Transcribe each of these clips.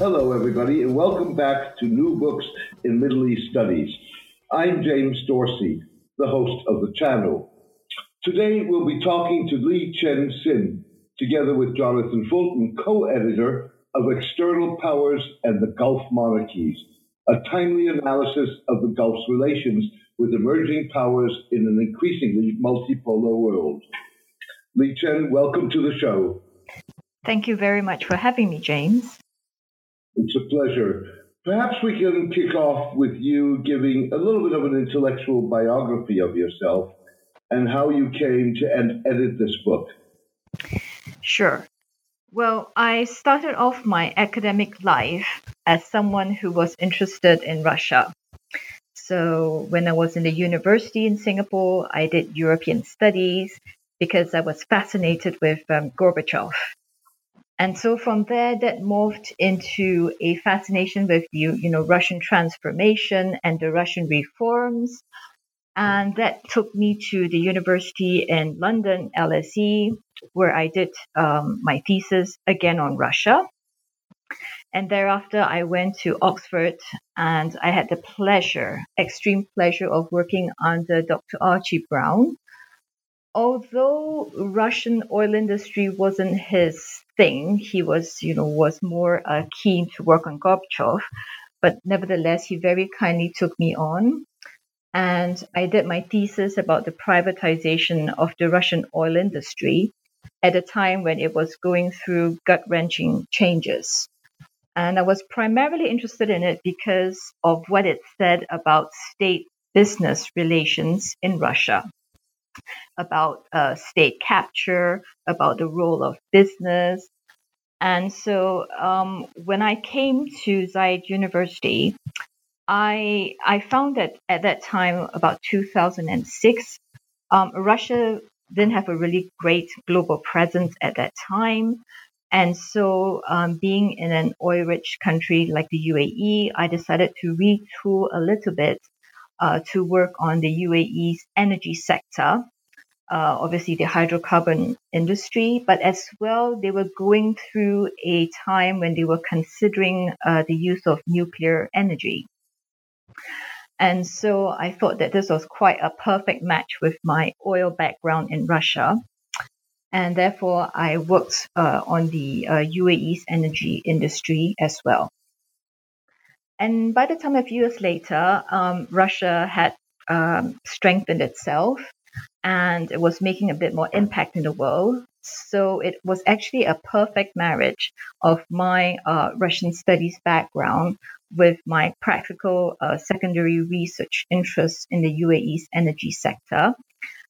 Hello, everybody, and welcome back to New Books in Middle East Studies. I'm James Dorsey, the host of the channel. Today, we'll be talking to Lee Chen Sin, together with Jonathan Fulton, co editor of External Powers and the Gulf Monarchies, a timely analysis of the Gulf's relations with emerging powers in an increasingly multipolar world. Li-Chen, welcome to the show. Thank you very much for having me, James. It's a pleasure. Perhaps we can kick off with you giving a little bit of an intellectual biography of yourself and how you came to edit this book. Sure. Well, I started off my academic life as someone who was interested in Russia. So, when I was in the university in Singapore, I did European studies because I was fascinated with um, Gorbachev and so from there, that morphed into a fascination with you, you know, Russian transformation and the Russian reforms. And that took me to the university in London, LSE, where I did um, my thesis again on Russia. And thereafter, I went to Oxford and I had the pleasure, extreme pleasure of working under Dr. Archie Brown, although Russian oil industry wasn't his thing, he was, you know, was more uh, keen to work on Gorbachev. But nevertheless, he very kindly took me on. And I did my thesis about the privatization of the Russian oil industry at a time when it was going through gut wrenching changes. And I was primarily interested in it because of what it said about state business relations in Russia about uh, state capture, about the role of business. And so um, when I came to Zayed University, I, I found that at that time, about 2006, um, Russia didn't have a really great global presence at that time. And so, um, being in an oil rich country like the UAE, I decided to retool a little bit uh, to work on the UAE's energy sector. Uh, obviously, the hydrocarbon industry, but as well, they were going through a time when they were considering uh, the use of nuclear energy. And so I thought that this was quite a perfect match with my oil background in Russia. And therefore, I worked uh, on the UAE's uh, energy industry as well. And by the time a few years later, um, Russia had um, strengthened itself and it was making a bit more impact in the world. So it was actually a perfect marriage of my uh, Russian studies background with my practical uh, secondary research interests in the UAE's energy sector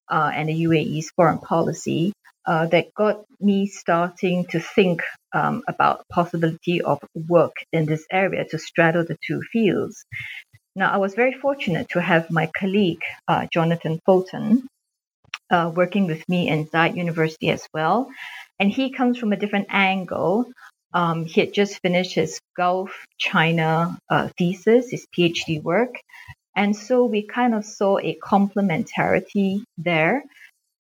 uh, and the UAE's foreign policy uh, that got me starting to think um, about possibility of work in this area to straddle the two fields. Now, I was very fortunate to have my colleague, uh, Jonathan Fulton, uh, working with me in Zayed University as well. And he comes from a different angle. Um, he had just finished his Gulf China uh, thesis, his PhD work. And so we kind of saw a complementarity there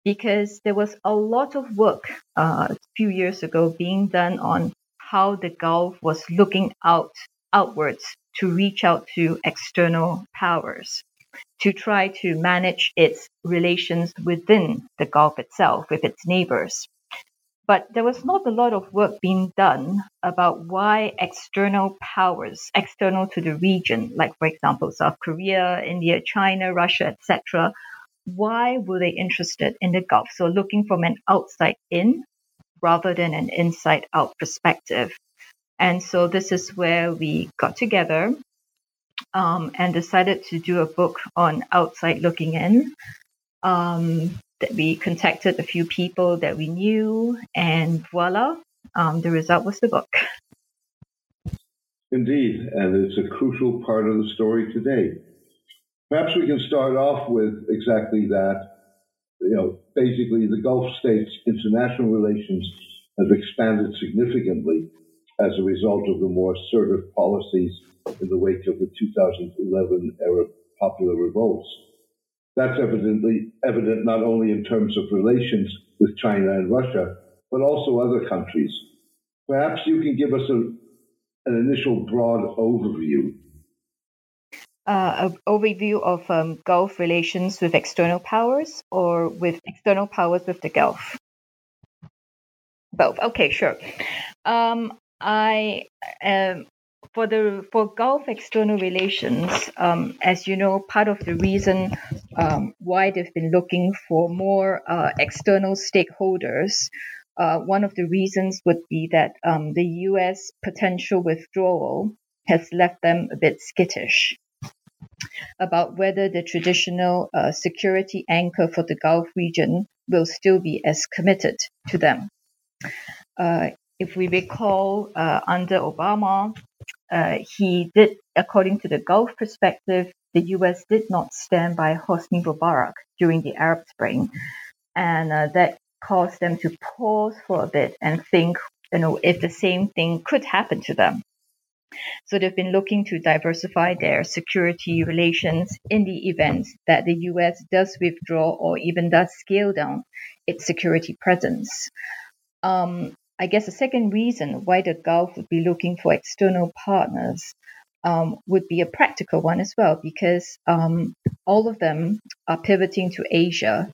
because there was a lot of work uh, a few years ago being done on how the Gulf was looking out outwards to reach out to external powers to try to manage its relations within the Gulf itself with its neighbors. But there was not a lot of work being done about why external powers, external to the region, like for example South Korea, India, China, Russia, etc., why were they interested in the Gulf? So looking from an outside in rather than an inside out perspective. And so this is where we got together um, and decided to do a book on outside looking in. Um, that we contacted a few people that we knew, and voila, um, the result was the book. Indeed, and it's a crucial part of the story today. Perhaps we can start off with exactly that. You know, basically, the Gulf states' international relations have expanded significantly as a result of the more assertive policies in the wake of the 2011 Arab popular revolts. That's evidently evident not only in terms of relations with China and Russia, but also other countries. Perhaps you can give us a, an initial broad overview. Uh, an overview of um, Gulf relations with external powers or with external powers with the Gulf? Both. Okay, sure. Um, I um, for the for Gulf external relations, um, as you know, part of the reason um, why they've been looking for more uh, external stakeholders, uh, one of the reasons would be that um, the U.S. potential withdrawal has left them a bit skittish about whether the traditional uh, security anchor for the Gulf region will still be as committed to them. Uh, if we recall, uh, under Obama, uh, he did, according to the Gulf perspective, the U.S. did not stand by Hosni Mubarak during the Arab Spring, and uh, that caused them to pause for a bit and think, you know, if the same thing could happen to them. So they've been looking to diversify their security relations in the event that the U.S. does withdraw or even does scale down its security presence. Um, I guess the second reason why the Gulf would be looking for external partners um, would be a practical one as well, because um, all of them are pivoting to Asia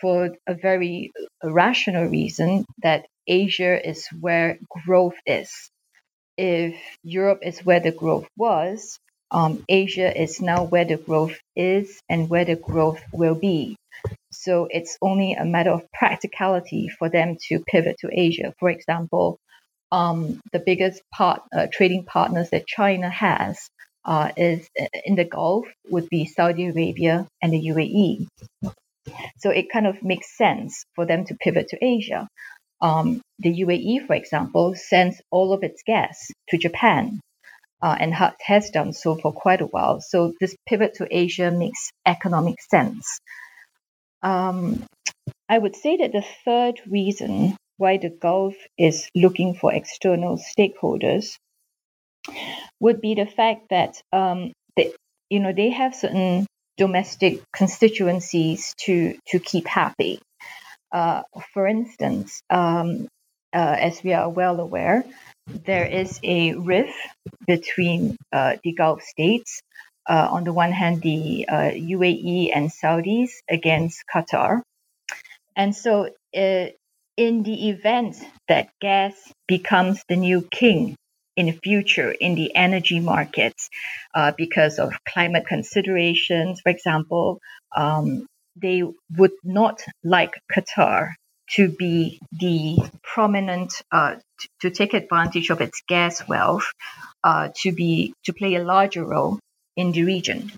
for a very rational reason that Asia is where growth is. If Europe is where the growth was, um, Asia is now where the growth is and where the growth will be. So it's only a matter of practicality for them to pivot to Asia. For example, um, the biggest part uh, trading partners that China has uh, is uh, in the Gulf would be Saudi Arabia and the UAE. So it kind of makes sense for them to pivot to Asia. Um, the UAE, for example, sends all of its gas to Japan uh, and ha- has done so for quite a while. So this pivot to Asia makes economic sense. Um, I would say that the third reason why the Gulf is looking for external stakeholders would be the fact that um, they, you know they have certain domestic constituencies to to keep happy. Uh, for instance, um, uh, as we are well aware, there is a rift between uh, the Gulf states uh, on the one hand, the uh, UAE and Saudis against Qatar. And so, uh, in the event that gas becomes the new king in the future in the energy markets uh, because of climate considerations, for example, um, they would not like Qatar to be the prominent uh, t- to take advantage of its gas wealth uh, to be to play a larger role in the region.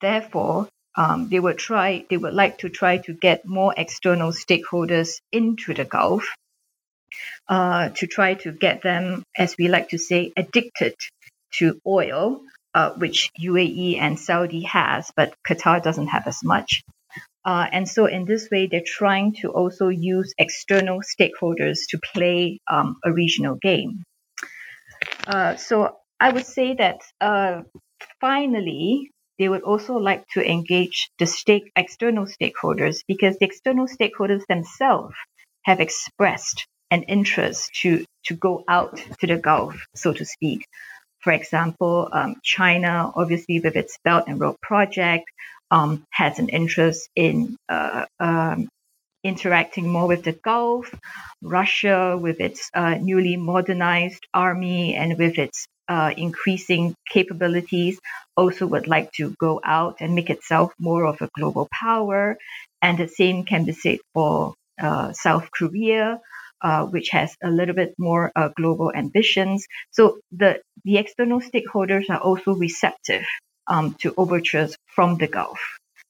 Therefore, um, they would try they would like to try to get more external stakeholders into the Gulf uh, to try to get them, as we like to say, addicted to oil, uh, which UAE and Saudi has, but Qatar doesn't have as much. Uh, and so, in this way, they're trying to also use external stakeholders to play um, a regional game. Uh, so, I would say that uh, finally, they would also like to engage the stake, external stakeholders because the external stakeholders themselves have expressed an interest to, to go out to the Gulf, so to speak. For example, um, China, obviously with its Belt and Road project, um, has an interest in uh, um, interacting more with the Gulf. Russia, with its uh, newly modernized army and with its uh, increasing capabilities, also would like to go out and make itself more of a global power. And the same can be said for uh, South Korea, uh, which has a little bit more uh, global ambitions. So the, the external stakeholders are also receptive um, to overtures from the Gulf.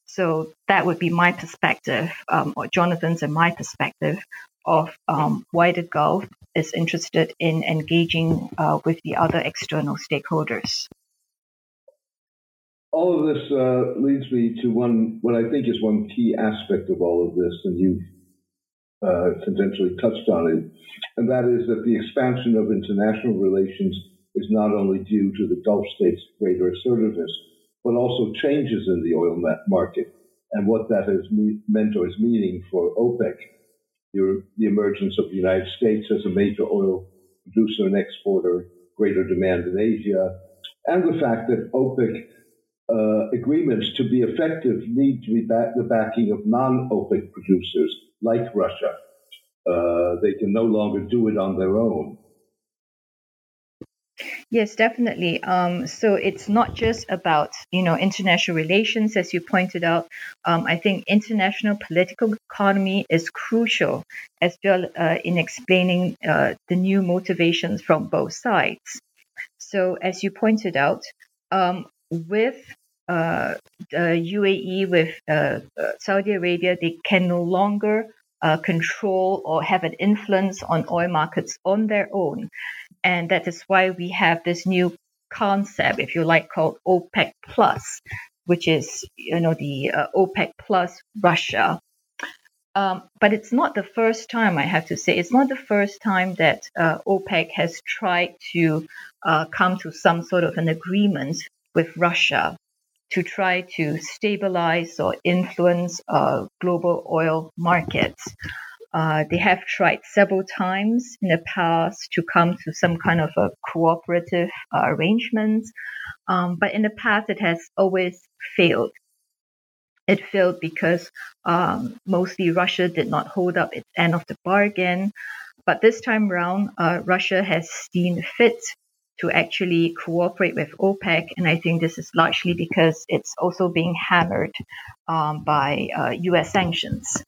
So that would be my perspective, um, or Jonathan's and my perspective of um, why the Gulf is interested in engaging uh, with the other external stakeholders. All of this uh, leads me to one, what I think is one key aspect of all of this, and you've uh, tangentially touched on it, and that is that the expansion of international relations is not only due to the Gulf states' greater assertiveness, but also changes in the oil market and what that has me- meant or is meaning for OPEC. The emergence of the United States as a major oil producer and exporter, greater demand in Asia, and the fact that OPEC uh, agreements to be effective need to be back the backing of non-OPEC producers like Russia. Uh, they can no longer do it on their own. Yes, definitely. Um, so it's not just about you know international relations, as you pointed out. Um, I think international political economy is crucial as well uh, in explaining uh, the new motivations from both sides. So, as you pointed out, um, with uh, UAE, with uh, uh, Saudi Arabia, they can no longer uh, control or have an influence on oil markets on their own. And that is why we have this new concept, if you like, called OPEC Plus, which is, you know, the uh, OPEC Plus Russia. Um, but it's not the first time, I have to say, it's not the first time that uh, OPEC has tried to uh, come to some sort of an agreement with Russia to try to stabilize or influence uh, global oil markets. Uh, they have tried several times in the past to come to some kind of a cooperative uh, arrangement, um, but in the past it has always failed. It failed because um, mostly Russia did not hold up its end of the bargain. But this time around, uh, Russia has seen fit to actually cooperate with OPEC. And I think this is largely because it's also being hammered um, by uh, US sanctions.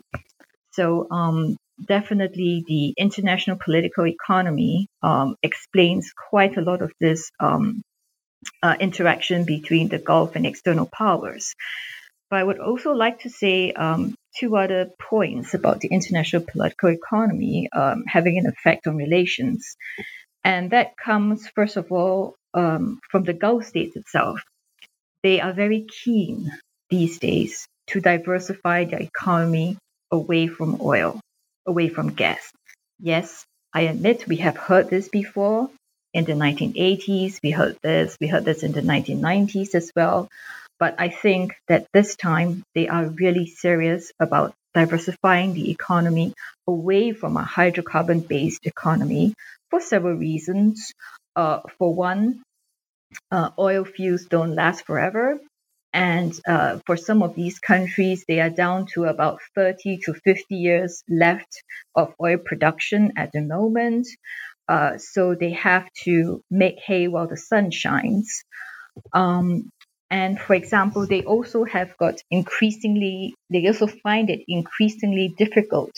So, um, definitely the international political economy um, explains quite a lot of this um, uh, interaction between the Gulf and external powers. But I would also like to say um, two other points about the international political economy um, having an effect on relations. And that comes, first of all, um, from the Gulf states itself. They are very keen these days to diversify their economy away from oil, away from gas. Yes, I admit we have heard this before. In the 1980s, we heard this. We heard this in the 1990s as well. But I think that this time they are really serious about diversifying the economy away from a hydrocarbon based economy for several reasons. Uh, for one, uh, oil fields don't last forever. And uh, for some of these countries, they are down to about 30 to 50 years left of oil production at the moment. Uh, so they have to make hay while the sun shines. Um, and for example, they also have got increasingly, they also find it increasingly difficult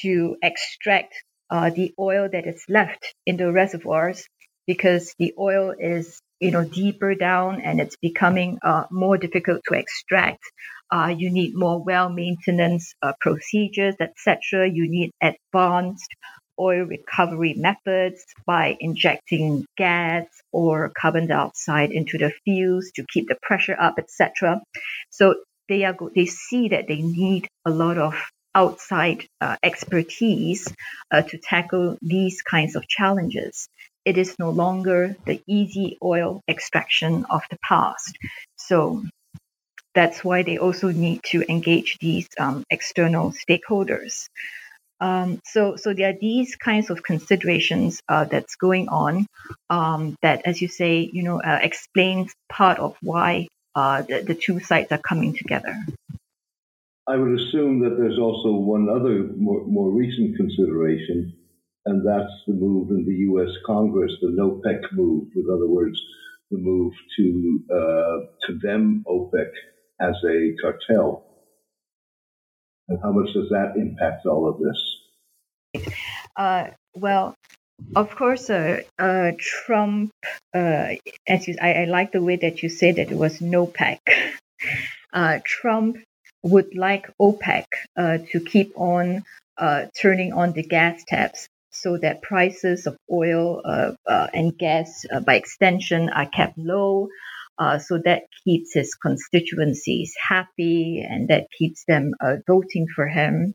to extract uh, the oil that is left in the reservoirs because the oil is you know deeper down and it's becoming uh, more difficult to extract. Uh, you need more well maintenance uh, procedures etc you need advanced oil recovery methods by injecting gas or carbon dioxide into the fuels to keep the pressure up etc so they are they see that they need a lot of outside uh, expertise uh, to tackle these kinds of challenges. It is no longer the easy oil extraction of the past. So that's why they also need to engage these um, external stakeholders. Um, so, so there are these kinds of considerations uh, that's going on um, that, as you say, you know, uh, explains part of why uh, the, the two sides are coming together. I would assume that there's also one other more, more recent consideration, and that's the move in the U.S. Congress, the NOPEC move. In other words, the move to uh, condemn OPEC as a cartel. And how much does that impact all of this? Uh, well, of course, uh, uh, Trump, uh, as you, I, I, like the way that you said that it was NOPEC. Uh, Trump would like OPEC uh, to keep on uh, turning on the gas taps so that prices of oil and gas, by extension, are kept low. Uh, so that keeps his constituencies happy and that keeps them voting for him.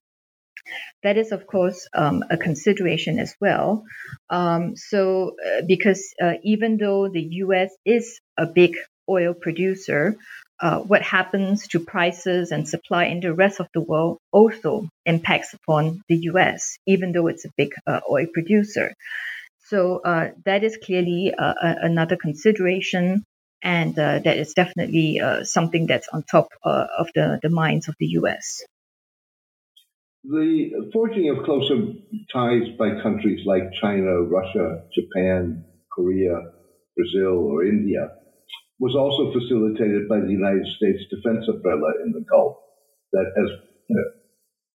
That is, of course, um, a consideration as well. Um, so, because even though the US is a big oil producer, uh, what happens to prices and supply in the rest of the world also impacts upon the US, even though it's a big uh, oil producer. So uh, that is clearly uh, another consideration, and uh, that is definitely uh, something that's on top uh, of the, the minds of the U.S. The forging of closer ties by countries like China, Russia, Japan, Korea, Brazil, or India was also facilitated by the United States defense umbrella in the Gulf, that, as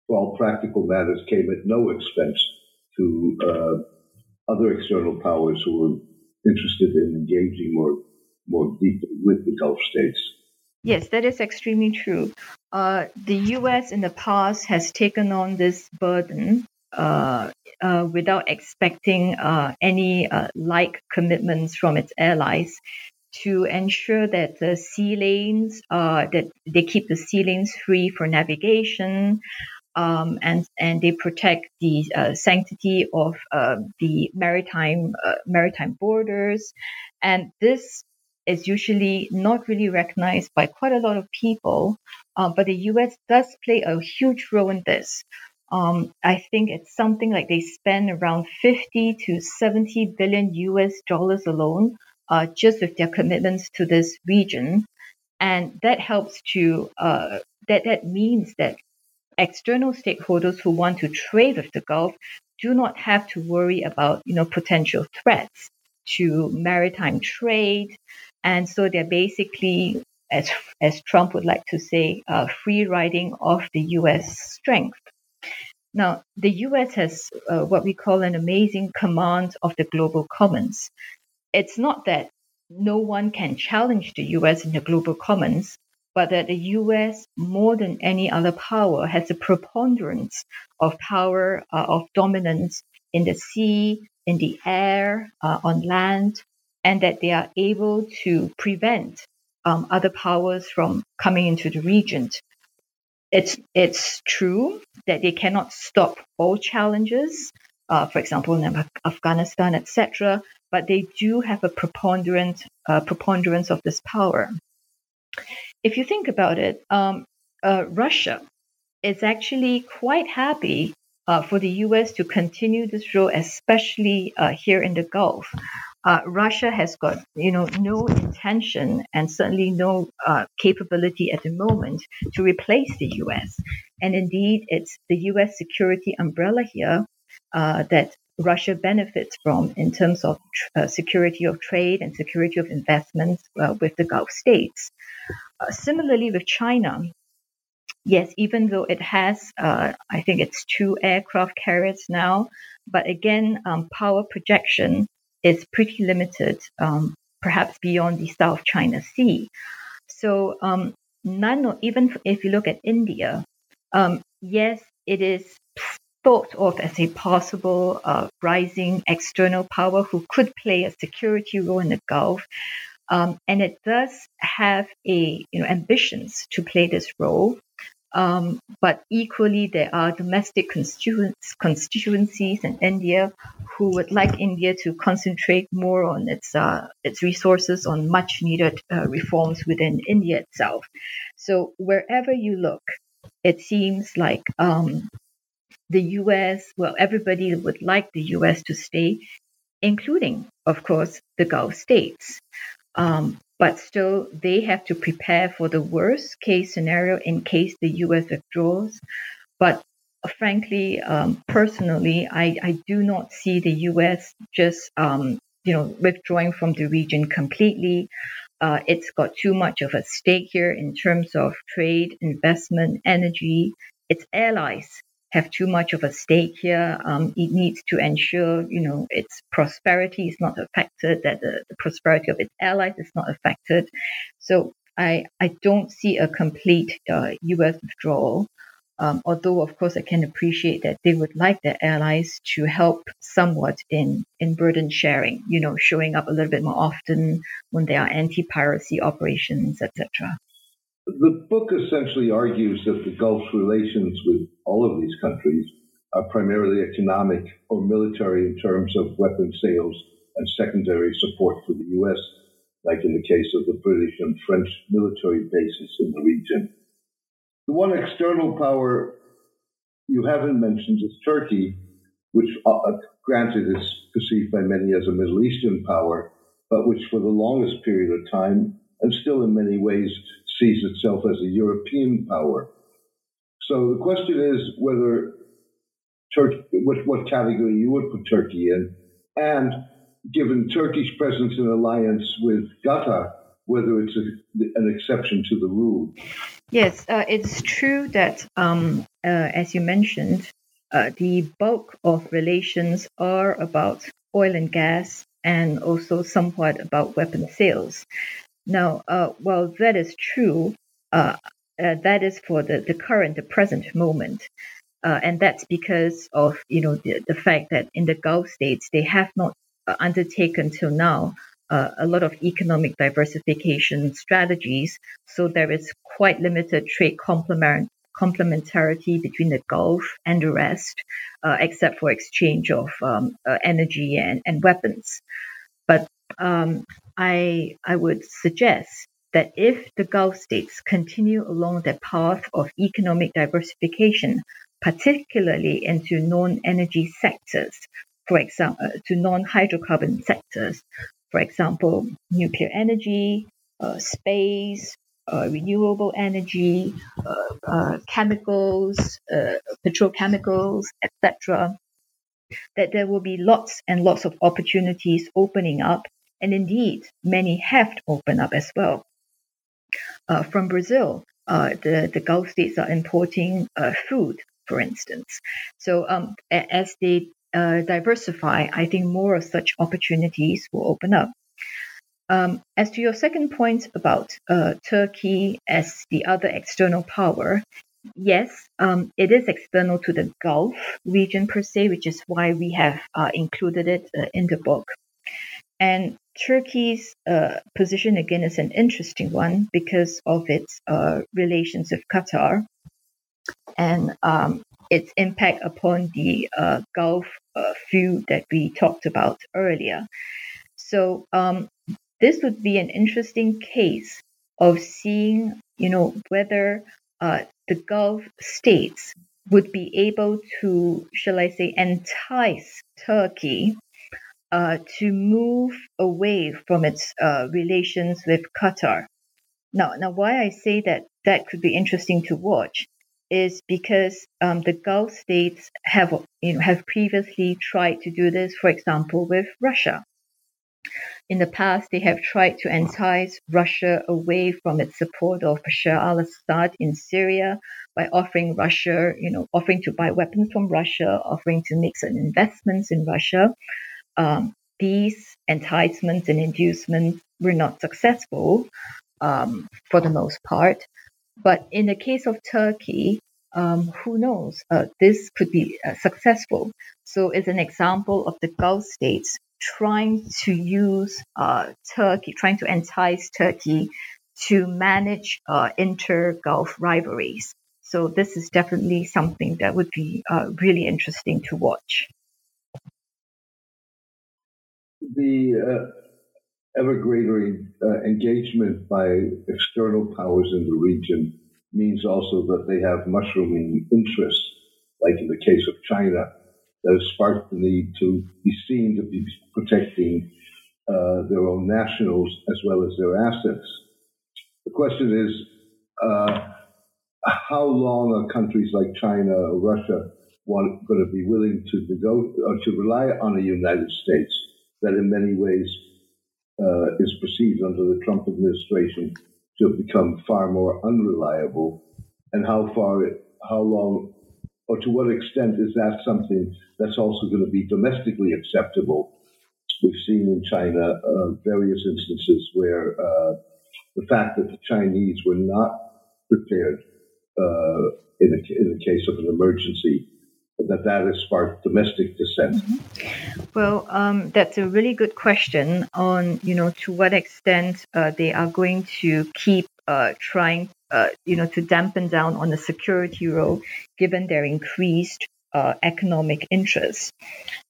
for all practical matters, came at no expense to uh, other external powers who were interested in engaging more more deeply with the Gulf states. Yes, that is extremely true. Uh, the U.S. in the past has taken on this burden uh, uh, without expecting uh, any uh, like commitments from its allies to ensure that the sea lanes uh, that they keep the sea lanes free for navigation, um, and and they protect the uh, sanctity of uh, the maritime uh, maritime borders, and this is usually not really recognized by quite a lot of people, uh, but the U.S. does play a huge role in this. Um, I think it's something like they spend around 50 to 70 billion US dollars alone uh, just with their commitments to this region. And that helps to, uh, that, that means that external stakeholders who want to trade with the Gulf do not have to worry about you know potential threats to maritime trade, and so they're basically, as as Trump would like to say, uh, free riding off the U.S. strength. Now, the U.S. has uh, what we call an amazing command of the global commons. It's not that no one can challenge the U.S. in the global commons, but that the US, more than any other power, has a preponderance of power, uh, of dominance in the sea, in the air, uh, on land, and that they are able to prevent um, other powers from coming into the region. It's, it's true that they cannot stop all challenges, uh, for example, in Afghanistan, etc., but they do have a preponderant, uh, preponderance of this power if you think about it, um, uh, Russia is actually quite happy uh, for the U.S. to continue this role, especially uh, here in the Gulf. Uh, Russia has got, you know, no intention and certainly no uh, capability at the moment to replace the U.S. And indeed, it's the U.S. security umbrella here uh, that Russia benefits from in terms of uh, security of trade and security of investments uh, with the Gulf states. Uh, similarly, with China, yes, even though it has, uh, I think it's two aircraft carriers now, but again, um, power projection is pretty limited, um, perhaps beyond the South China Sea. So, um, none, even if you look at India, um, yes, it is thought of as a possible uh, rising external power who could play a security role in the Gulf. Um, and it does have a you know ambitions to play this role. Um, but equally, there are domestic constituents, constituencies in India who would like India to concentrate more on its uh, its resources on much needed uh, reforms within India itself. So wherever you look, it seems like um, the US, well, everybody would like the US to stay, including, of course, the Gulf states. Um, but still, they have to prepare for the worst case scenario in case the US withdraws. But frankly, um, personally, I, I do not see the US just um, you know withdrawing from the region completely. Uh, it's got too much of a stake here in terms of trade, investment, energy. Its allies have too much of a stake here. Um, it needs to ensure, you know, its prosperity is not affected, that the, the prosperity of its allies is not affected. So I, I don't see a complete uh, U.S. withdrawal. Um, although, of course, I can appreciate that they would like their allies to help somewhat in, in burden sharing, you know, showing up a little bit more often when there are anti-piracy operations, etc. The book essentially argues that the Gulf's relations with all of these countries are primarily economic or military in terms of weapon sales and secondary support for the U.S., like in the case of the British and French military bases in the region. The one external power you haven't mentioned is Turkey, which, uh, granted, is perceived by many as a Middle Eastern power, but which for the longest period of time, and still in many ways, sees itself as a European power. So the question is whether Turkey, what, what category you would put Turkey in, and given Turkey's presence in alliance with Qatar, whether it's a, an exception to the rule. Yes, uh, it's true that, um, uh, as you mentioned, uh, the bulk of relations are about oil and gas and also somewhat about weapon sales. Now, uh, while that is true, uh, that is for the, the current, the present moment. Uh, and that's because of you know the, the fact that in the Gulf states they have not uh, undertaken till now uh, a lot of economic diversification strategies. So there is quite limited trade complement complementarity between the Gulf and the rest, uh, except for exchange of um, uh, energy and, and weapons. But um, I I would suggest that if the Gulf states continue along the path of economic diversification, particularly into non-energy sectors, for example, uh, to non-hydrocarbon sectors, for example, nuclear energy, uh, space, uh, renewable energy, uh, uh, chemicals, uh, petrochemicals, etc. That there will be lots and lots of opportunities opening up, and indeed, many have opened up as well. From Brazil, the, the Gulf states are importing food for instance. So um, as they uh, diversify, I think more of such opportunities will open up. Um, as to your second point about uh, Turkey as the other external power, yes, um, it is external to the Gulf region per se, which is why we have uh, included it uh, in the book. And Turkey's uh, position again is an interesting one because of its uh, relations with Qatar and um, its impact upon the uh, Gulf uh, feud that we talked about earlier. So um, this would be an interesting case of seeing, you know, whether uh, the Gulf states would be able to, shall I say, entice Turkey uh, to move away from its uh, relations with Qatar. Now, now, why I say that that could be interesting to watch is because um, the Gulf states have you know have previously tried to do this, for example, with Russia. In the past, they have tried to entice Russia away from its support of Bashar al-Assad in Syria by offering Russia, you know, offering to buy weapons from Russia, offering to make some investments in Russia. Um, these enticements and inducements were not successful um, for the most part. But in the case of Turkey, um, who knows? Uh, this could be uh, successful. So it's an example of the Gulf states trying to use uh, Turkey, trying to entice Turkey to manage uh, inter-Gulf rivalries. So this is definitely something that would be uh, really interesting to watch. The uh, ever greater uh, engagement by external powers in the region means also that they have mushrooming interests, like in the case of China, that has sparked the need to be seen to be protecting uh, their own nationals as well as their assets. The question is, uh, how long are countries like China or Russia want, going to be willing to go or to rely on the United States that in many ways uh, is perceived under the Trump administration to have become far more unreliable, and how far, it, how long, or to what extent is that something that's also going to be domestically acceptable? We've seen in China uh, various instances where uh, the fact that the Chinese were not prepared uh, in, a, in the case of an emergency that that has sparked domestic dissent? Mm-hmm. Well, um, that's a really good question on you know to what extent uh, they are going to keep uh, trying uh, you know to dampen down on the security role given their increased uh, economic interests.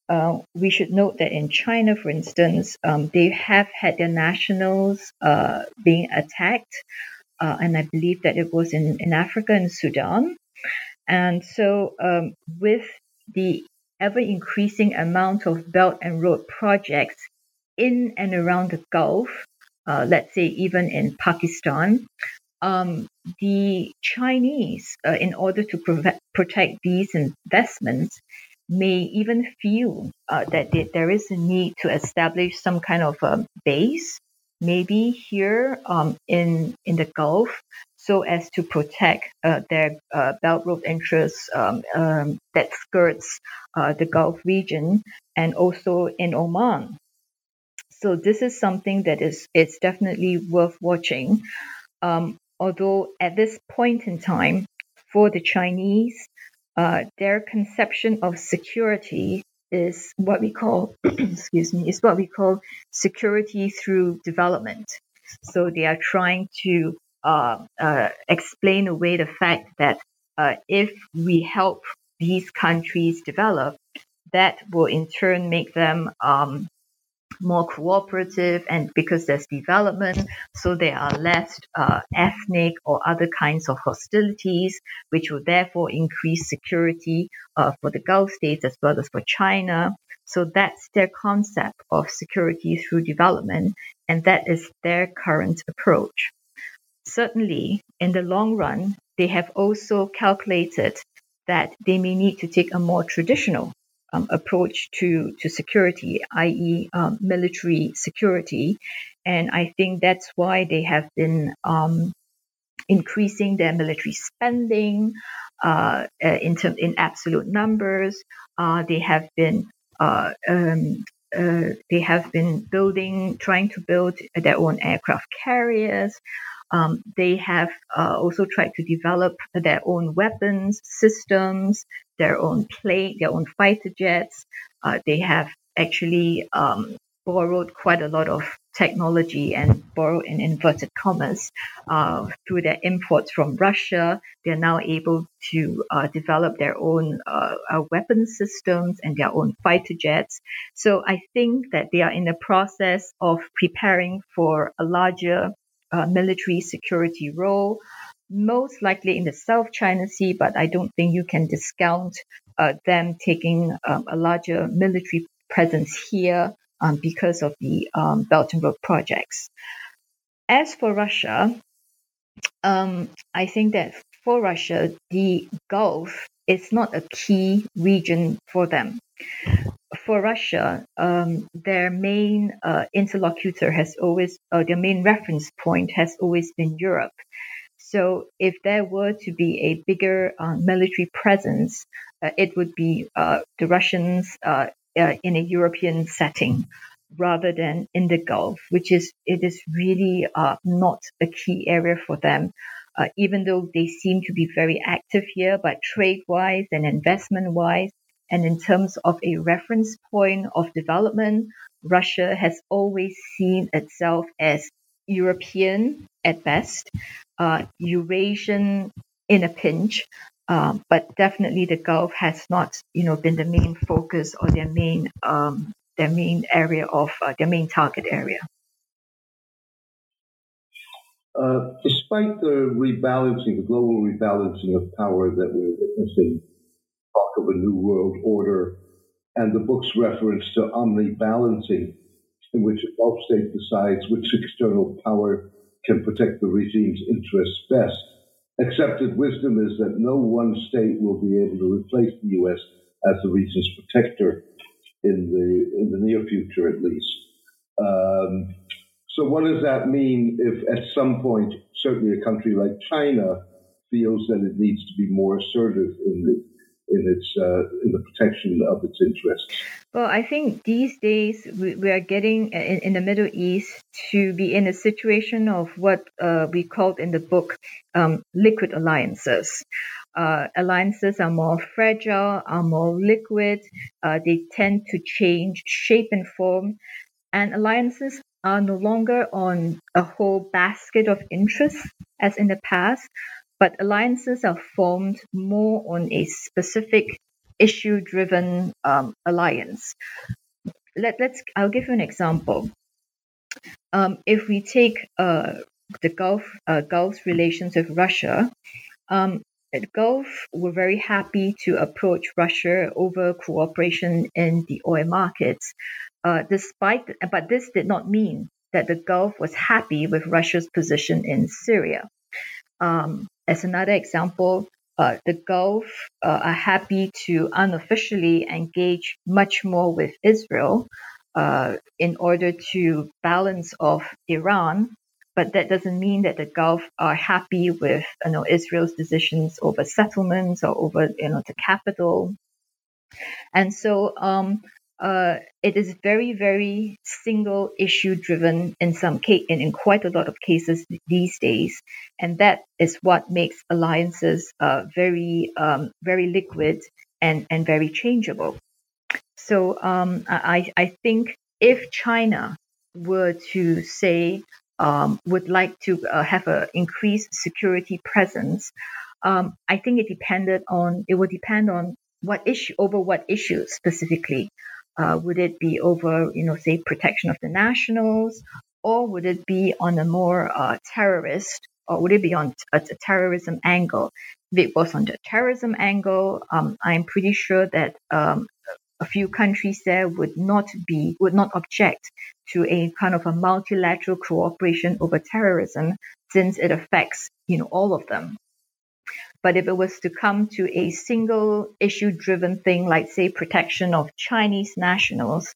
Uh, we should note that in China, for instance, um, they have had their nationals uh, being attacked, and I believe that it was in, in Africa and Sudan. And so, um, with the ever increasing amount of Belt and Road projects in and around the Gulf, uh, let's say even in Pakistan, um, the Chinese, uh, in order to protect these investments, may even feel uh, that they, there is a need to establish some kind of a base, maybe here um, in in the Gulf, so as to protect uh, their uh, Belt Road interests um, um, that skirts uh, the Gulf region and also in Oman. So this is something that is it's definitely worth watching. Um, although at this point in time, for the Chinese, uh, their conception of security is what we call, excuse me, is what we call security through development. So they are trying to uh, uh, explain away the fact that uh, if we help these countries develop, that will in turn make them um, more cooperative and because there's development, so there are less uh, ethnic or other kinds of hostilities, which will therefore increase security uh, for the Gulf states as well as for China. So that's their concept of security through development, and that is their current approach. Certainly, in the long run, they have also calculated that they may need to take a more traditional um, approach to, to security, i.e., um, military security. And I think that's why they have been um, increasing their military spending uh, uh in, term, in absolute numbers. Uh, they have been uh, um, uh, they have been building, trying to build their own aircraft carriers. Um, they have uh, also tried to develop their own weapons systems, their own plane, their own fighter jets. Uh, they have actually um, borrowed quite a lot of technology and borrowed in inverted commas uh, through their imports from Russia. They're now able to uh, develop their own uh, uh weapon systems and their own fighter jets. So I think that they are in the process of preparing for a larger uh, military security role, most likely in the South China Sea, but I don't think you can discount uh, them taking um, a larger military presence here um, because of the um, Belt and Road projects. As for Russia, um, I think that for Russia, the Gulf is not a key region for them for Russia, um, their main uh, interlocutor has always, uh, their main reference point has always been Europe. So if there were to be a bigger uh, military presence, uh, it would be uh, the Russians uh, in a European setting rather than in the Gulf, which is it is really not a key area for them. even though they seem to be very active here, but trade-wise and investment-wise, and in terms of a reference point of development, Russia has always seen itself as European at best, uh, Eurasian in a pinch, uh, but definitely the Gulf has not, you know, been the main focus or their main um, their main area of uh, their main target area. Uh, despite the rebalancing, the global rebalancing of power that we're witnessing talk of a new world order, and the book's reference to omni-balancing, in which a Gulf state decides which external power can protect the regime's interests best. Accepted wisdom is that no one state will be able to replace the U.S. as the region's protector in the in the near future, at least. Um, so, what does that mean if, at some point, certainly a country like China feels that it needs to be more assertive in the in its uh, in the protection of its interests. Well, I think these days we, we are getting in, in, the Middle East to be in a situation of what uh, we called in the book um, liquid alliances. Uh, alliances are more fragile, are more liquid. Uh, they tend to change shape and form, and alliances are no longer on a whole basket of interests as in the past, but alliances are formed more on a specific issue driven um, alliance. Let, let's, I'll give you an example. Um, if we take uh, the Gulf, uh, Gulf's relations with Russia, um, the Gulf were very happy to approach Russia over cooperation in the oil markets. Uh, despite, but this did not mean that the Gulf was happy with Russia's position in Syria. Um, as another example, uh, the Gulf uh, are happy to unofficially engage much more with Israel uh, in order to balance off Iran but that doesn't mean that the Gulf are happy with you know Israel's decisions over settlements or over you know the capital. And so um, uh, it is very, very single issue driven in some case, in, in quite a lot of cases these days, and that is what makes alliances uh, very, um, very liquid and and very changeable. So um, I I think if China were to say um, would like to uh, have an increased security presence, um, I think it depended on it would depend on what issue over what issue specifically. Uh, would it be over, you know, say protection of the nationals, or would it be on a more uh, terrorist, or would it be on a, a, terrorism angle? If it was on the terrorism angle, um, I'm pretty sure that um, a few countries there would not be would not object to a kind of a multilateral cooperation over terrorism since it affects you know all of them but if it was to come to a single issue driven thing like say protection of chinese nationals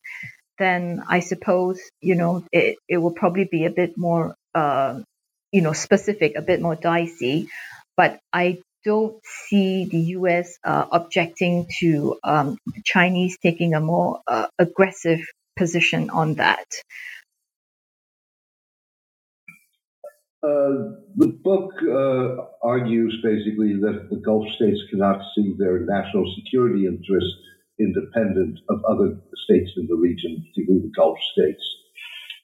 then i suppose you know it, it will probably be a bit more uh, you know specific a bit more dicey but i don't see the U.S. Uh, objecting to um, Chinese taking a more uh, aggressive position on that. Uh, the book uh, argues basically that the Gulf states cannot see their national security interests independent of other states in the region, particularly the Gulf states.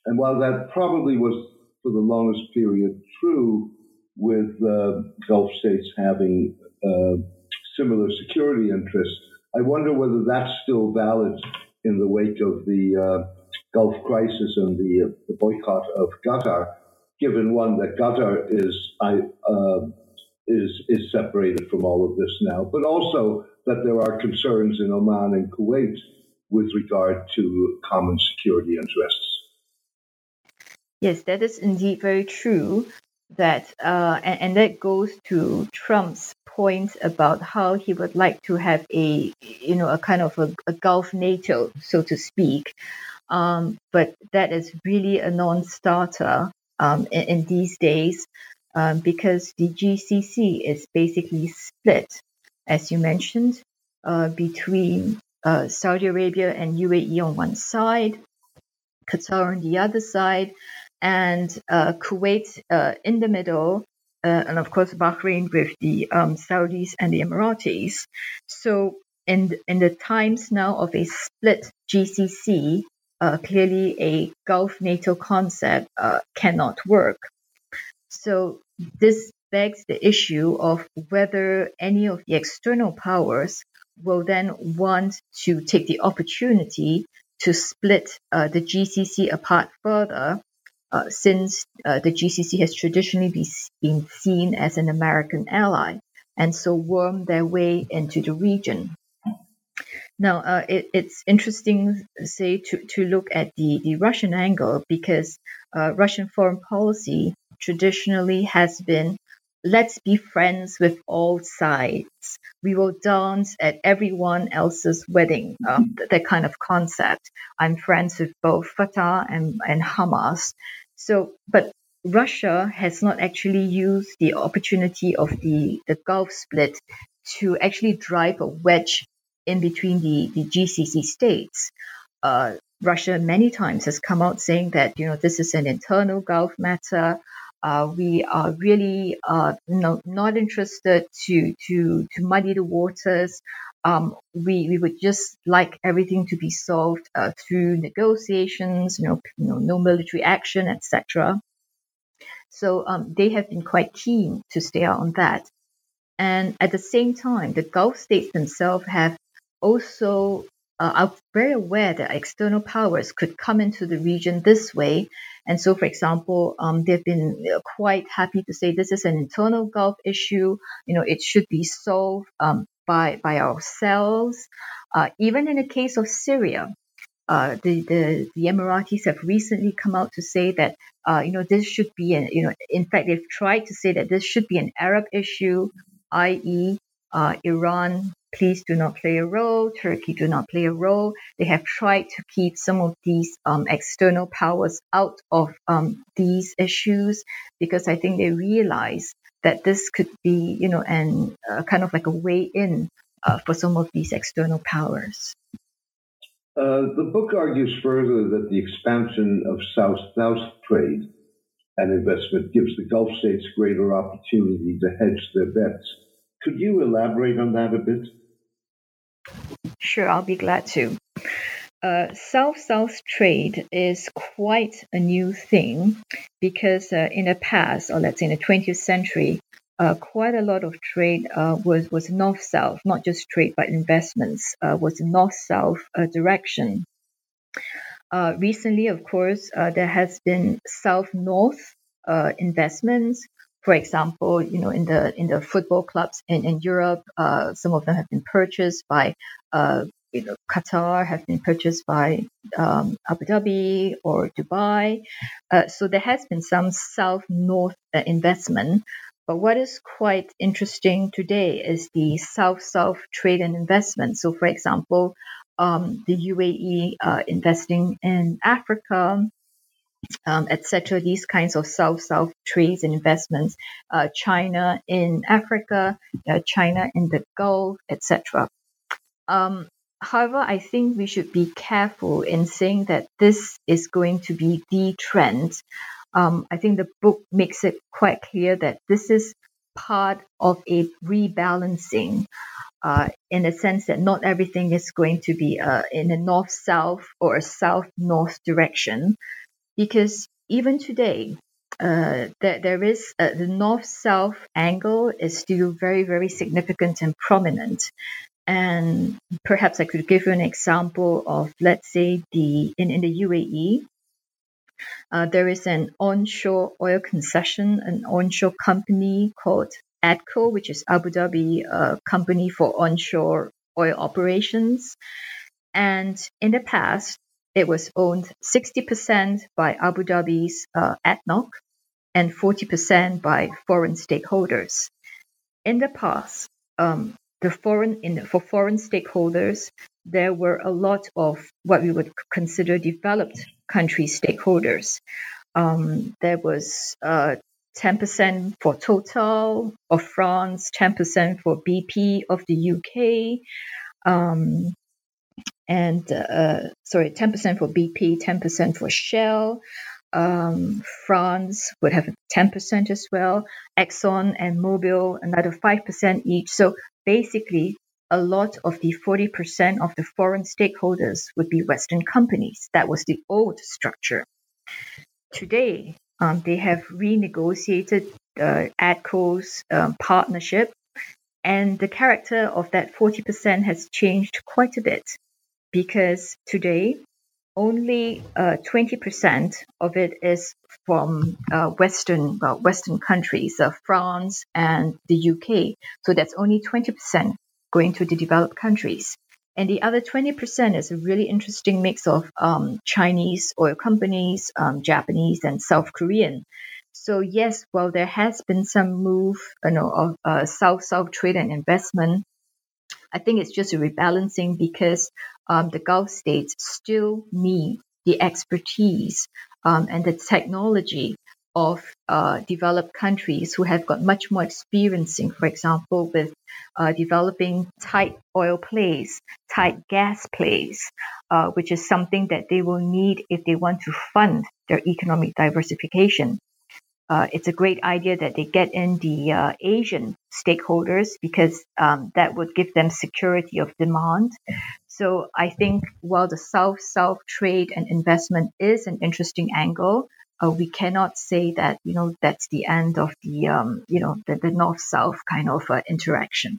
And while that probably was for the longest period true, with uh, Gulf states having uh, similar security interests. I wonder whether that's still valid in the wake of the uh, Gulf crisis and the, the, boycott of Qatar, given one that Qatar is I, um, is is separated from all of this now, but also that there are concerns in Oman and Kuwait with regard to common security interests. Yes, that is indeed very true that uh, and, and that goes to Trump's point about how he would like to have a you know a kind of a, a Gulf NATO, so to speak. Um, but that is really a non-starter um, in, in, these days um, because the GCC is basically split, as you mentioned, uh, between uh, Saudi Arabia and UAE on one side, Qatar on the other side, and uh, Kuwait uh, in the middle, uh, and of course Bahrain with the um, Saudis and the Emiratis. So in in the times now of a split GCC, uh, clearly a Gulf NATO concept uh, cannot work. So this begs the issue of whether any of the external powers will then want to take the opportunity to split uh, the GCC apart further uh, since uh, the GCC has traditionally be, been seen as an American ally, and so worm their way into the region. Now, uh, it, it's interesting, say, to, to look at the, the Russian angle because uh, Russian foreign policy traditionally has been let's be friends with all sides. We will dance at everyone else's wedding. Um, that kind of concept. I'm friends with both Fatah and, and Hamas. So, but Russia has not actually used the opportunity of the, the Gulf split to actually drive a wedge in between the, the GCC states. Uh, Russia many times has come out saying that you know this is an internal Gulf matter. Uh, we are really uh, no, not interested to, to, to muddy the waters. Um, we, we would just like everything to be solved uh, through negotiations, you know, you know no military action, etc. So um, they have been quite keen to stay out on that. And at the same time, the Gulf states themselves have also uh, are very aware that external powers could come into the region this way. And so, for example, um, they've been uh, quite happy to say this is an internal Gulf issue. You know, it should be solved um, by by ourselves. Uh, even in the case of Syria, uh, the, the the Emiratis have recently come out to say that uh, you know this should be an you know in fact they've tried to say that this should be an Arab issue, i.e. Uh, Iran please do not play a role, Turkey do not play a role. They have tried to keep some of these um, external powers out of um, these issues because I think they realize that this could be, you know, and uh, kind of like a way in uh, for some of these external powers. Uh, the book argues further that the expansion of South-South trade and investment gives the Gulf states greater opportunity to hedge their bets. Could you elaborate on that a bit? Sure, I'll be glad to. Uh, South-South trade is quite a new thing because uh, in the past, or let's say in the 20th century, uh, quite a lot of trade uh, was was north-south, not just trade but investments uh, was north-south uh, direction. recently, of course, there has been south-north investments. For example, you know, in the in the football clubs in, in Europe, some of them have been purchased by uh, you know, Qatar have been purchased by um, Abu Dhabi or Dubai. Uh, so there has been some south north uh, investment. But what is quite interesting today is the south south trade and investment. So, for example, um, the UAE uh, investing in Africa, um, etc. These kinds of south-south trades and investments. Uh, China in Africa, uh, China in the Gulf, etc. Um, however, I think we should be careful in saying that this is going to be the trend. Um, I think the book makes it quite clear that this is part of a rebalancing uh, in the sense that not everything is going to be uh, in a north south or a south north direction. Because even today, uh, that there is uh, the north south angle is still very, very significant and prominent. And perhaps I could give you an example of, let's say, the in, in the UAE, uh, there is an onshore oil concession, an onshore company called ADCO, which is Abu Dhabi uh, company for onshore oil operations. And in the past, it was owned 60% by Abu Dhabi's uh, ADNOC and 40% by foreign stakeholders. In the past, um, the foreign for foreign stakeholders, there were a lot of what we would consider developed country stakeholders. Um, there was uh, 10% for Total of France, 10% for BP of the UK, um, and uh, sorry, 10% for BP, 10% for Shell. Um, France would have 10% as well. Exxon and Mobil another 5% each. So basically a lot of the 40% of the foreign stakeholders would be Western companies. That was the old structure. Today, um, they have renegotiated uh, ADCO's um, partnership, and the character of that 40% has changed quite a bit because today only uh, 20% of it is from uh, Western well, Western countries, uh, France and the UK. So that's only 20% going to the developed countries. And the other 20% is a really interesting mix of um, Chinese oil companies, um, Japanese, and South Korean. So yes, while there has been some move, you know, of South-South trade and investment, I think it's just a rebalancing because um, the Gulf states still need the expertise um, and the technology of uh, developed countries who have got much more experiencing, for example, with uh, developing tight oil plays, tight gas plays, uh, which is something that they will need if they want to fund their economic diversification uh, it's a great idea that they get in the uh, Asian stakeholders because um, that would give them security of demand. So I think while the South-South trade and investment is an interesting angle, uh, we cannot say that you know that's the end of the um, you know the, the North-South kind of uh, interaction.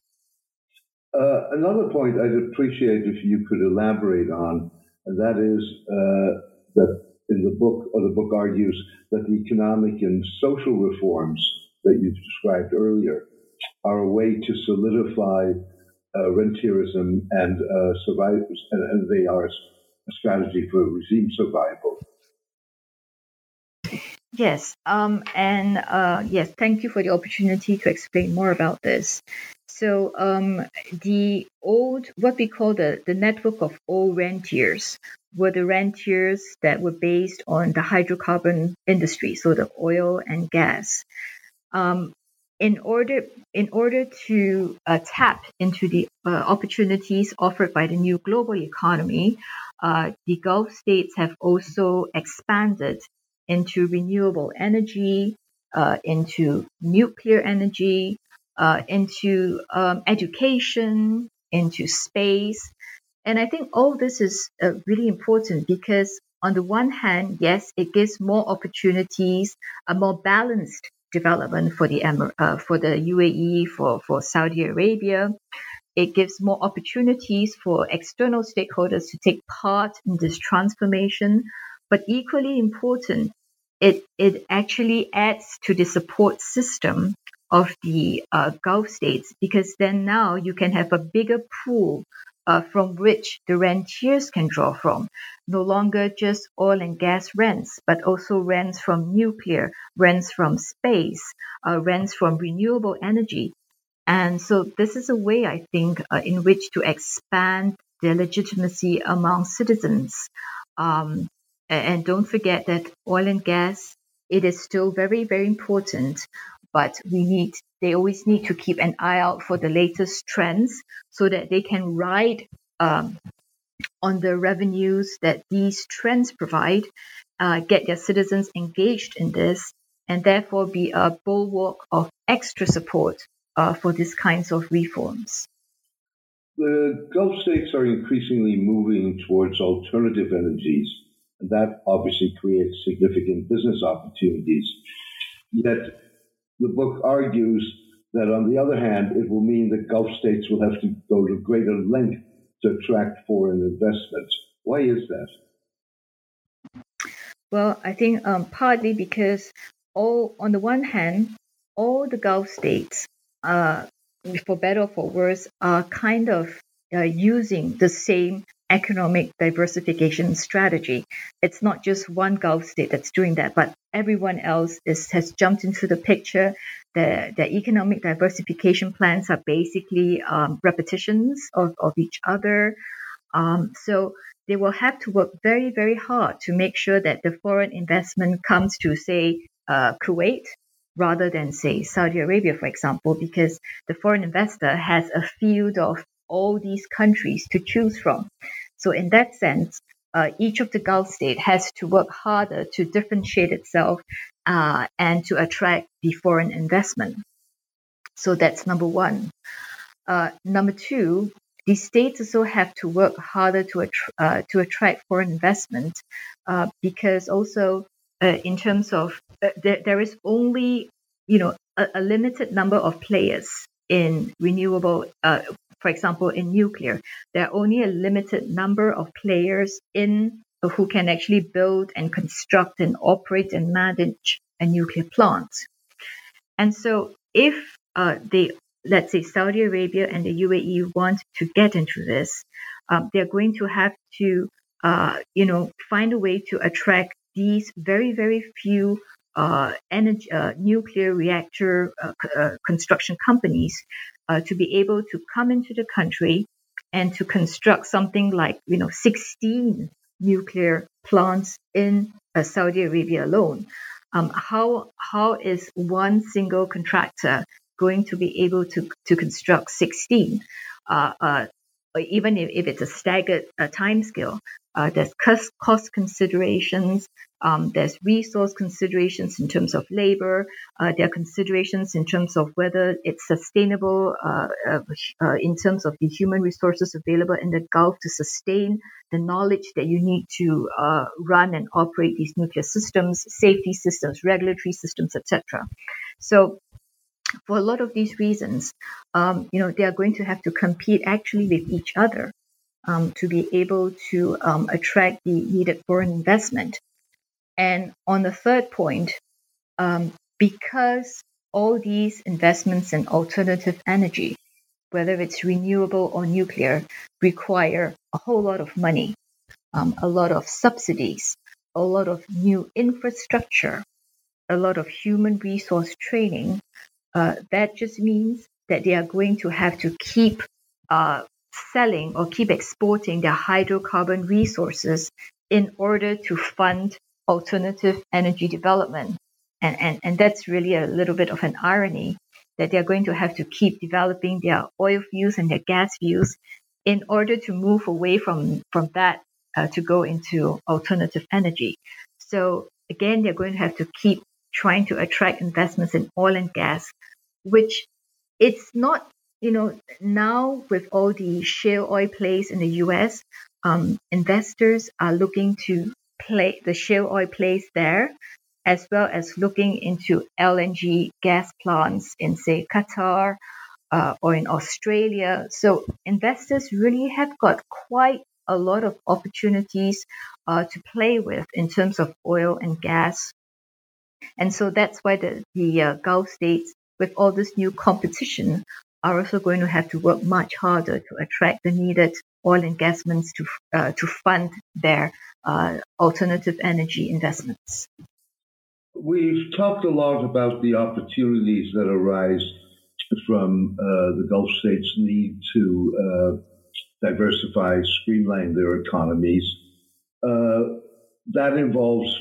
Uh, another point I'd appreciate if you could elaborate on, and that is uh, that in the book, or the book argues that the economic and social reforms that you described earlier are a way to solidify uh, rentierism and uh, and they are a strategy for regime survival. Yes, um, and uh, yes, thank you for the opportunity to explain more about this. So, um, the old, what we call the, the network of old rentiers, were the rentiers that were based on the hydrocarbon industry, so the oil and gas. Um, in order in order to uh, tap into the uh, opportunities offered by the new global economy, uh, the Gulf states have also expanded into renewable energy, uh, into nuclear energy, uh, into um, education, into space. And I think all this is uh, really important because, on the one hand, yes, it gives more opportunities, a more balanced development for the uh, for the UAE, for, for Saudi Arabia. It gives more opportunities for external stakeholders to take part in this transformation. But equally important, it, it actually adds to the support system of the uh, Gulf states because then now you can have a bigger pool uh, from which the rentiers can draw from. No longer just oil and gas rents, but also rents from nuclear, rents from space, uh, rents from renewable energy. And so this is a way, I think, uh, in which to expand the legitimacy among citizens. Um, and don't forget that oil and gas, it is still very, very important but we need they always need to keep an eye out for the latest trends so that they can ride um, on the revenues that these trends provide, uh, get their citizens engaged in this, and therefore be a bulwark of extra support uh, for these kinds of reforms. The Gulf states are increasingly moving towards alternative energies, and that obviously creates significant business opportunities. Yet the book argues that, on the other hand, it will mean that Gulf states will have to go to greater length to attract foreign investments. Why is that? Well, I think um, partly because all, on the one hand, all the Gulf states, uh, for better or for worse, are kind of uh, using the same economic diversification strategy. It's not just one Gulf state that's doing that, but everyone else is, has jumped into the picture. The, the economic diversification plans are basically um, repetitions of, of each other. Um, so they will have to work very, very hard to make sure that the foreign investment comes to, say, uh, Kuwait rather than, say, Saudi Arabia, for example, because the foreign investor has a field of all these countries to choose from. So in that sense, uh, each of the Gulf states has to work harder to differentiate itself uh, and to attract the foreign investment. So that's number one. Uh, number two, the states also have to work harder to, attr- uh, to attract foreign investment uh, because also uh, in terms of there, there is only you know a, a, limited number of players in renewable for example, in nuclear, there are only a limited number of players in who can actually build and construct and operate and manage a nuclear plant. And so, if uh, they, let's say, Saudi Arabia and the UAE want to get into this, um, they're going to have to, uh, you know, find a way to attract these very, very few uh, energy, uh, nuclear reactor uh, construction companies uh, to be able to come into the country and to construct something like you know 16 nuclear plants in uh, Saudi Arabia alone. Um, how how is one single contractor going to be able to to construct 16? Uh, uh, even if, if it's a staggered uh, time scale, uh, there's cost, cost considerations, um, there's resource considerations in terms of labor. Uh, there are considerations in terms of whether it's sustainable uh, uh, uh, in terms of the human resources available in the Gulf to sustain the knowledge that you need to run and operate these nuclear systems, safety systems, regulatory systems, etc. So for a lot of these reasons, um, you know, they are going to have to compete actually with each other um, to be able to um, attract the needed foreign investment. And on the third point, um, because all these investments in alternative energy, whether it's renewable or nuclear, require a whole lot of money, um, a lot of subsidies, a lot of new infrastructure, a lot of human resource training. Uh, that just means that they are going to have to keep uh, selling or keep exporting their hydrocarbon resources in order to fund alternative energy development. And, and, and that's really a little bit of an irony that they're going to have to keep developing their oil fields and their gas fields in order to move away from, from that uh, to go into alternative energy. So again, they're going to have to keep trying to attract investments in oil and gas, which it's not, you know, now with all the shale oil plays in the US, um, investors are looking to play the shale oil plays there, as well as looking into LNG gas plants in, say, Qatar uh, or in Australia. So investors really have got quite a lot of opportunities uh, to play with in terms of oil and gas. And so that's why the, the uh, Gulf states, with all this new competition, are also going to have to work much harder to attract the needed oil and investments to uh, to fund their uh, alternative energy investments. We've talked a lot about the opportunities that arise from uh, the Gulf states' need to uh, diversify, streamline their economies. Uh, that involves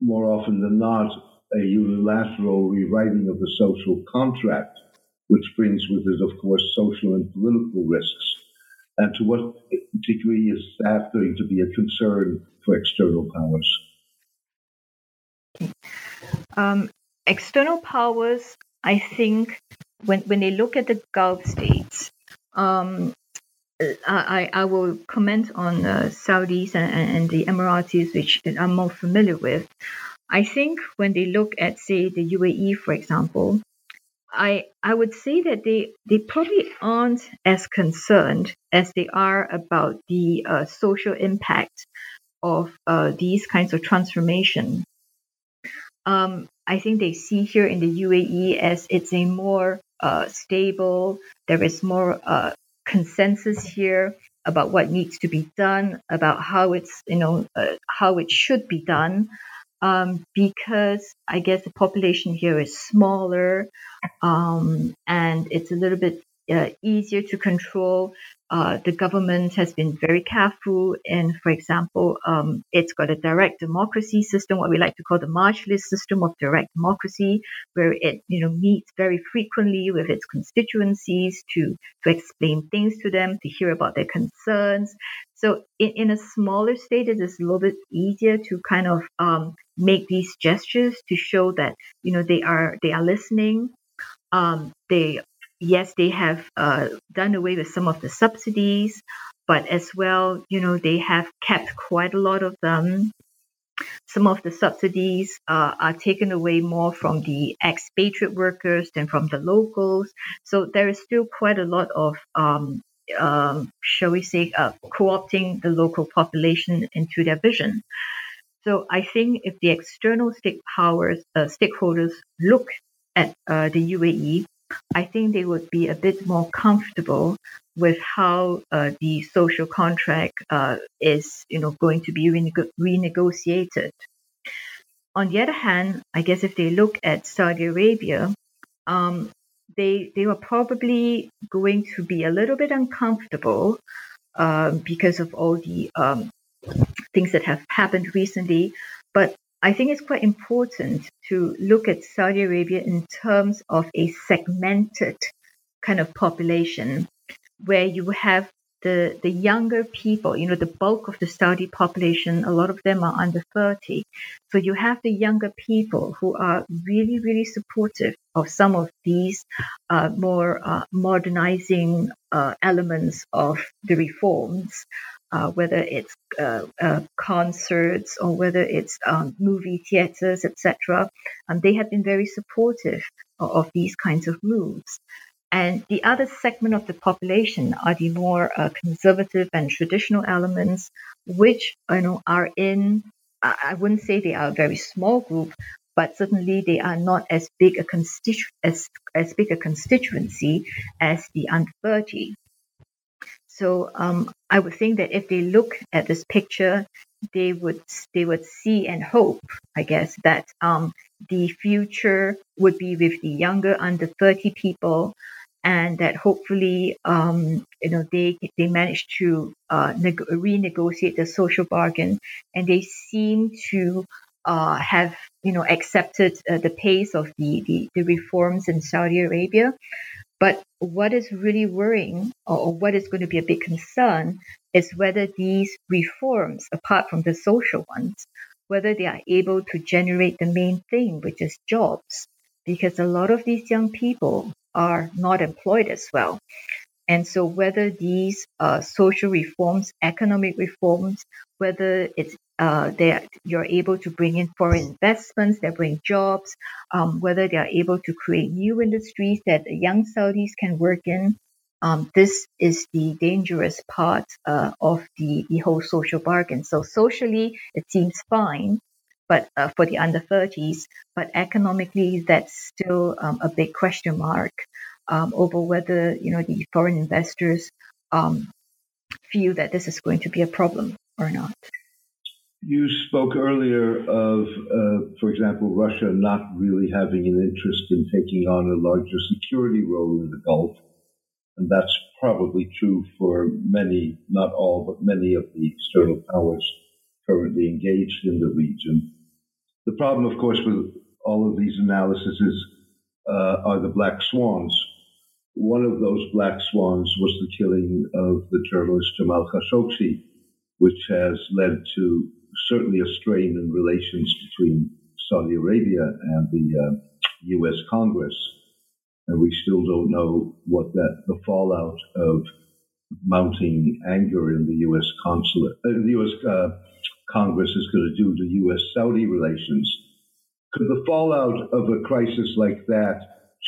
more often than not a unilateral rewriting of the social contract, which brings with it, of course, social and political risks. And to what degree is that going to be a concern for external powers? Um, external powers, I think, when, when they look at the Gulf states, um, I, I will comment on the Saudis and, and the Emiratis, which I'm more familiar with. I think when they look at, say, the UAE, for example, I I would say that they they probably aren't as concerned as they are about the uh, social impact of uh, these kinds of transformation. Um, I think they see here in the UAE as it's a more uh, stable. There is more uh, consensus here about what needs to be done, about how it's you know uh, how it should be done um, because I guess the population here is smaller um, and it's a little bit uh, easier to control. Uh, the government has been very careful, and for example, um, it's got a direct democracy system, what we like to call the Majlis system of direct democracy, where it you know meets very frequently with its constituencies to to explain things to them, to hear about their concerns. So in, in a smaller state, it is a little bit easier to kind of um, make these gestures to show that you know they are they are listening. Um, they yes, they have uh, done away with some of the subsidies, but as well, you know, they have kept quite a lot of them. Some of the subsidies uh, are taken away more from the expatriate workers than from the locals. So there is still quite a lot of, um, um, shall we say, uh, co opting the local population into their vision. So I think if the external stake powers, uh, stakeholders look at uh, the UAE, I think they would be a bit more comfortable with how uh, the social contract uh, is, you know, going to be renego- renegotiated. On the other hand, I guess if they look at Saudi Arabia, um, they they were probably going to be a little bit uncomfortable um, because of all the um, things that have happened recently. But I think it's quite important to look at Saudi Arabia in terms of a segmented kind of population where you have the, the younger people, you know, the bulk of the Saudi population, a lot of them are under 30. So you have the younger people who are really, really supportive of some of these uh, more uh, modernizing uh, elements of the reforms uh, whether it's uh, uh, concerts or whether it's um, movie theaters, etc. Um, they have been very supportive of these kinds of moves. And the other segment of the population are the more uh, conservative and traditional elements, which you know are in. I wouldn't say they are a very small group, but certainly they are not as big a constitu- as, as big a constituency as the under 30. So um, I would think that if they look at this picture, they would they would see and hope, I guess, that um, the future would be with the younger under 30 people and that hopefully um, you know they they managed to uh, neg- renegotiate the social bargain, and they seem to uh, have you know accepted uh, the pace of the, the, the reforms in Saudi Arabia. But what is really worrying, or what is going to be a big concern, is whether these reforms, apart from the social ones, whether they are able to generate the main thing, which is jobs. Because a lot of these young people are not employed as well. And so, whether these uh, social reforms, economic reforms, whether it's uh, they you're able to bring in foreign investments that bring jobs, um, whether they are able to create new industries that young Saudis can work in. Um, this is the dangerous part uh, of the, the whole social bargain. So socially, it seems fine, but uh, for the under 30s, but economically, that's still um, a big question mark um, over whether you know the foreign investors um, feel that this is going to be a problem or not. You spoke earlier of, uh, for example, Russia not really having an interest in taking on a larger security role in the Gulf. And that's probably true for many, not all, but many of the external powers currently engaged in the region. The problem, of course, with all of these analyses uh, are the black swans. One of those black swans was the killing of the journalist Jamal Khashoggi, which has led to certainly a strain in relations between Saudi Arabia and the uh, U.S. Congress. And we still don't know what that the fallout of mounting anger in the U.S. consulate, uh, the U.S. Uh, Congress is going to do to U.S. Saudi relations. Could the fallout of a crisis like that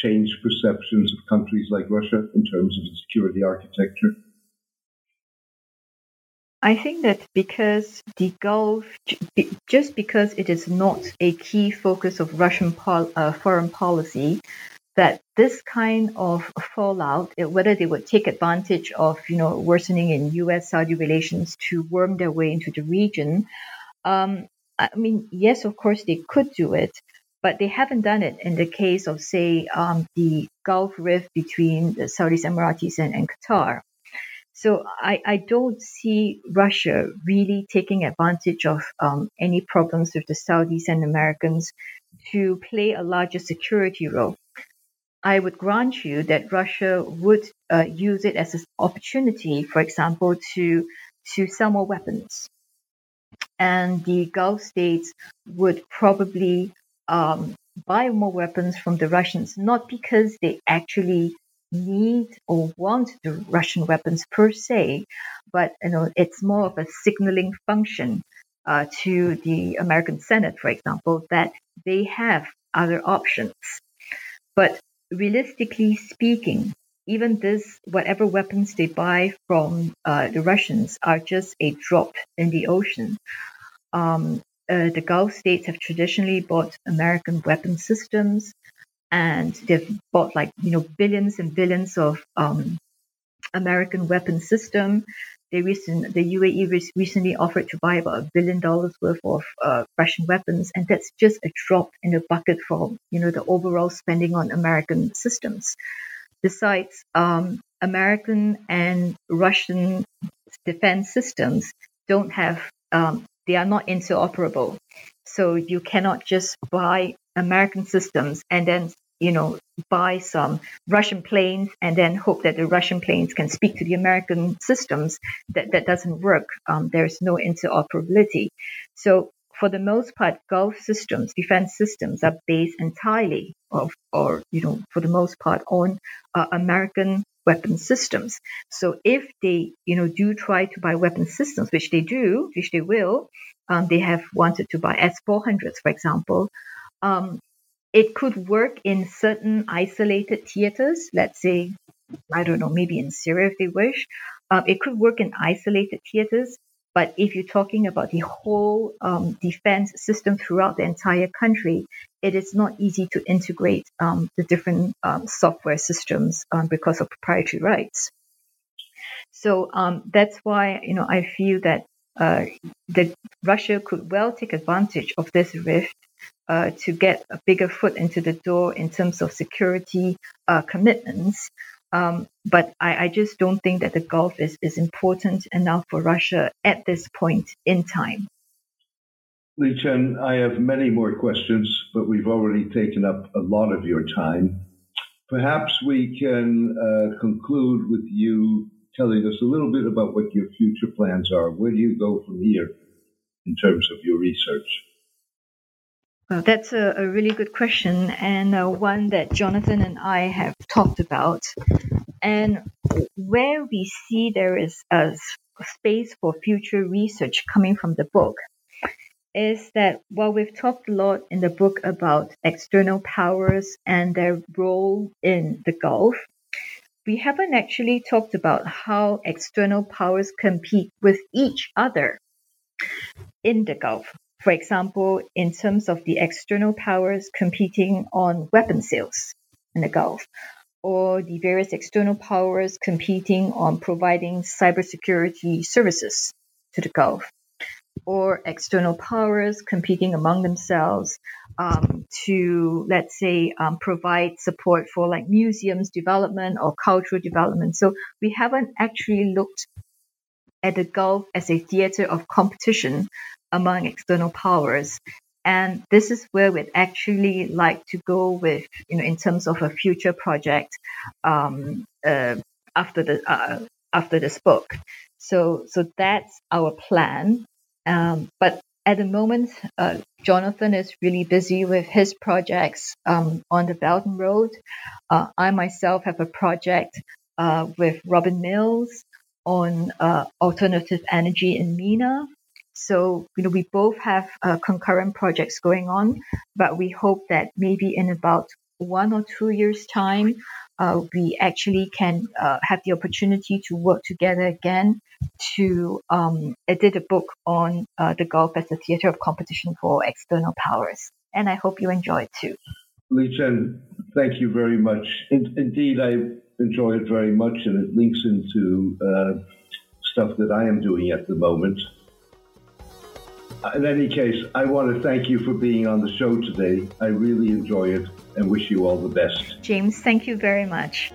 change perceptions of countries like Russia in terms of its security architecture? I think that because the Gulf, just because it is not a key focus of Russian pol- uh, foreign policy, that this kind of fallout, whether they would take advantage of, you know, worsening in U.S.-Saudi relations to worm their way into the region, um, I mean, yes, of course they could do it, but they haven't done it in the case of, say, um, the Gulf rift between the Saudis, Emiratis, and, and Qatar. So I, I, don't see Russia really taking advantage of um, any problems with the Saudis and Americans to play a larger security role. I would grant you that Russia would uh, use it as an opportunity, for example, to to sell more weapons, and the Gulf states would probably um, buy more weapons from the Russians, not because they actually need or want the Russian weapons per se, but you know it's more of a signaling function uh, to the American Senate, for example, that they have other options. But realistically speaking, even this, whatever weapons they buy from uh, the Russians are just a drop in the ocean. Um, uh, the Gulf states have traditionally bought American weapon systems, and they've bought like you know billions and billions of um, American weapon system. They recent, the UAE re- recently offered to buy about a billion dollars worth of uh, Russian weapons, and that's just a drop in the bucket for you know the overall spending on American systems. Besides, um, American and Russian defense systems don't have um, they are not interoperable. So you cannot just buy American systems and then you know, buy some Russian planes and then hope that the Russian planes can speak to the American systems. That, that doesn't work. Um, there's no interoperability. So for the most part, Gulf systems, defense systems are based entirely of, or, you know, for the most part on uh, American weapon systems. So if they, you know, do try to buy weapon systems, which they do, which they will, um, they have wanted to buy S-400s, for example, um, it could work in certain isolated theaters. Let's say, I don't know, maybe in Syria if they wish. Um, it could work in isolated theaters. But if you're talking about the whole um, defense system throughout the entire country, it is not easy to integrate um, the different um, software systems um, because of proprietary rights. So um, that's why you know I feel that uh, that Russia could well take advantage of this rift uh, to get a bigger foot into the door in terms of security uh, commitments. Um, but I, I, just don't think that the Gulf is, is important enough for Russia at this point in time. Li Chen, I have many more questions, but we've already taken up a lot of your time. Perhaps we can uh, conclude with you telling us a little bit about what your future plans are. Where do you go from here in terms of your research? Well, that's a, a really good question, and uh, one that Jonathan and I have talked about. And where we see there is a space for future research coming from the book is that while we've talked a lot in the book about external powers and their role in the Gulf, we haven't actually talked about how external powers compete with each other in the Gulf. For example, in terms of the external powers competing on weapon sales in the Gulf, or the various external powers competing on providing cybersecurity services to the Gulf or external powers competing among themselves um, to, let's say, um, provide support for like museums development or cultural development. So we haven't actually looked at the Gulf as a theater of competition among external powers. And this is where we'd actually like to go with, you know, in terms of a future project um, uh, after the uh, after this book. So, so that's our plan. Um, but at the moment, uh, Jonathan is really busy with his projects um, on the Belt and Road. Uh, I myself have a project uh, with Robin Mills on uh, alternative energy in MENA. So, you know, we both have uh, concurrent projects going on, but we hope that maybe in about one or two years' time, uh, we actually can uh, have the opportunity to work together again to um, edit a book on uh, the Gulf as a theater of competition for external powers. And I hope you enjoy it too. Li Chen, thank you very much. In, indeed, I enjoy it very much, and it links into uh, stuff that I am doing at the moment. In any case, I want to thank you for being on the show today. I really enjoy it and wish you all the best. James, thank you very much.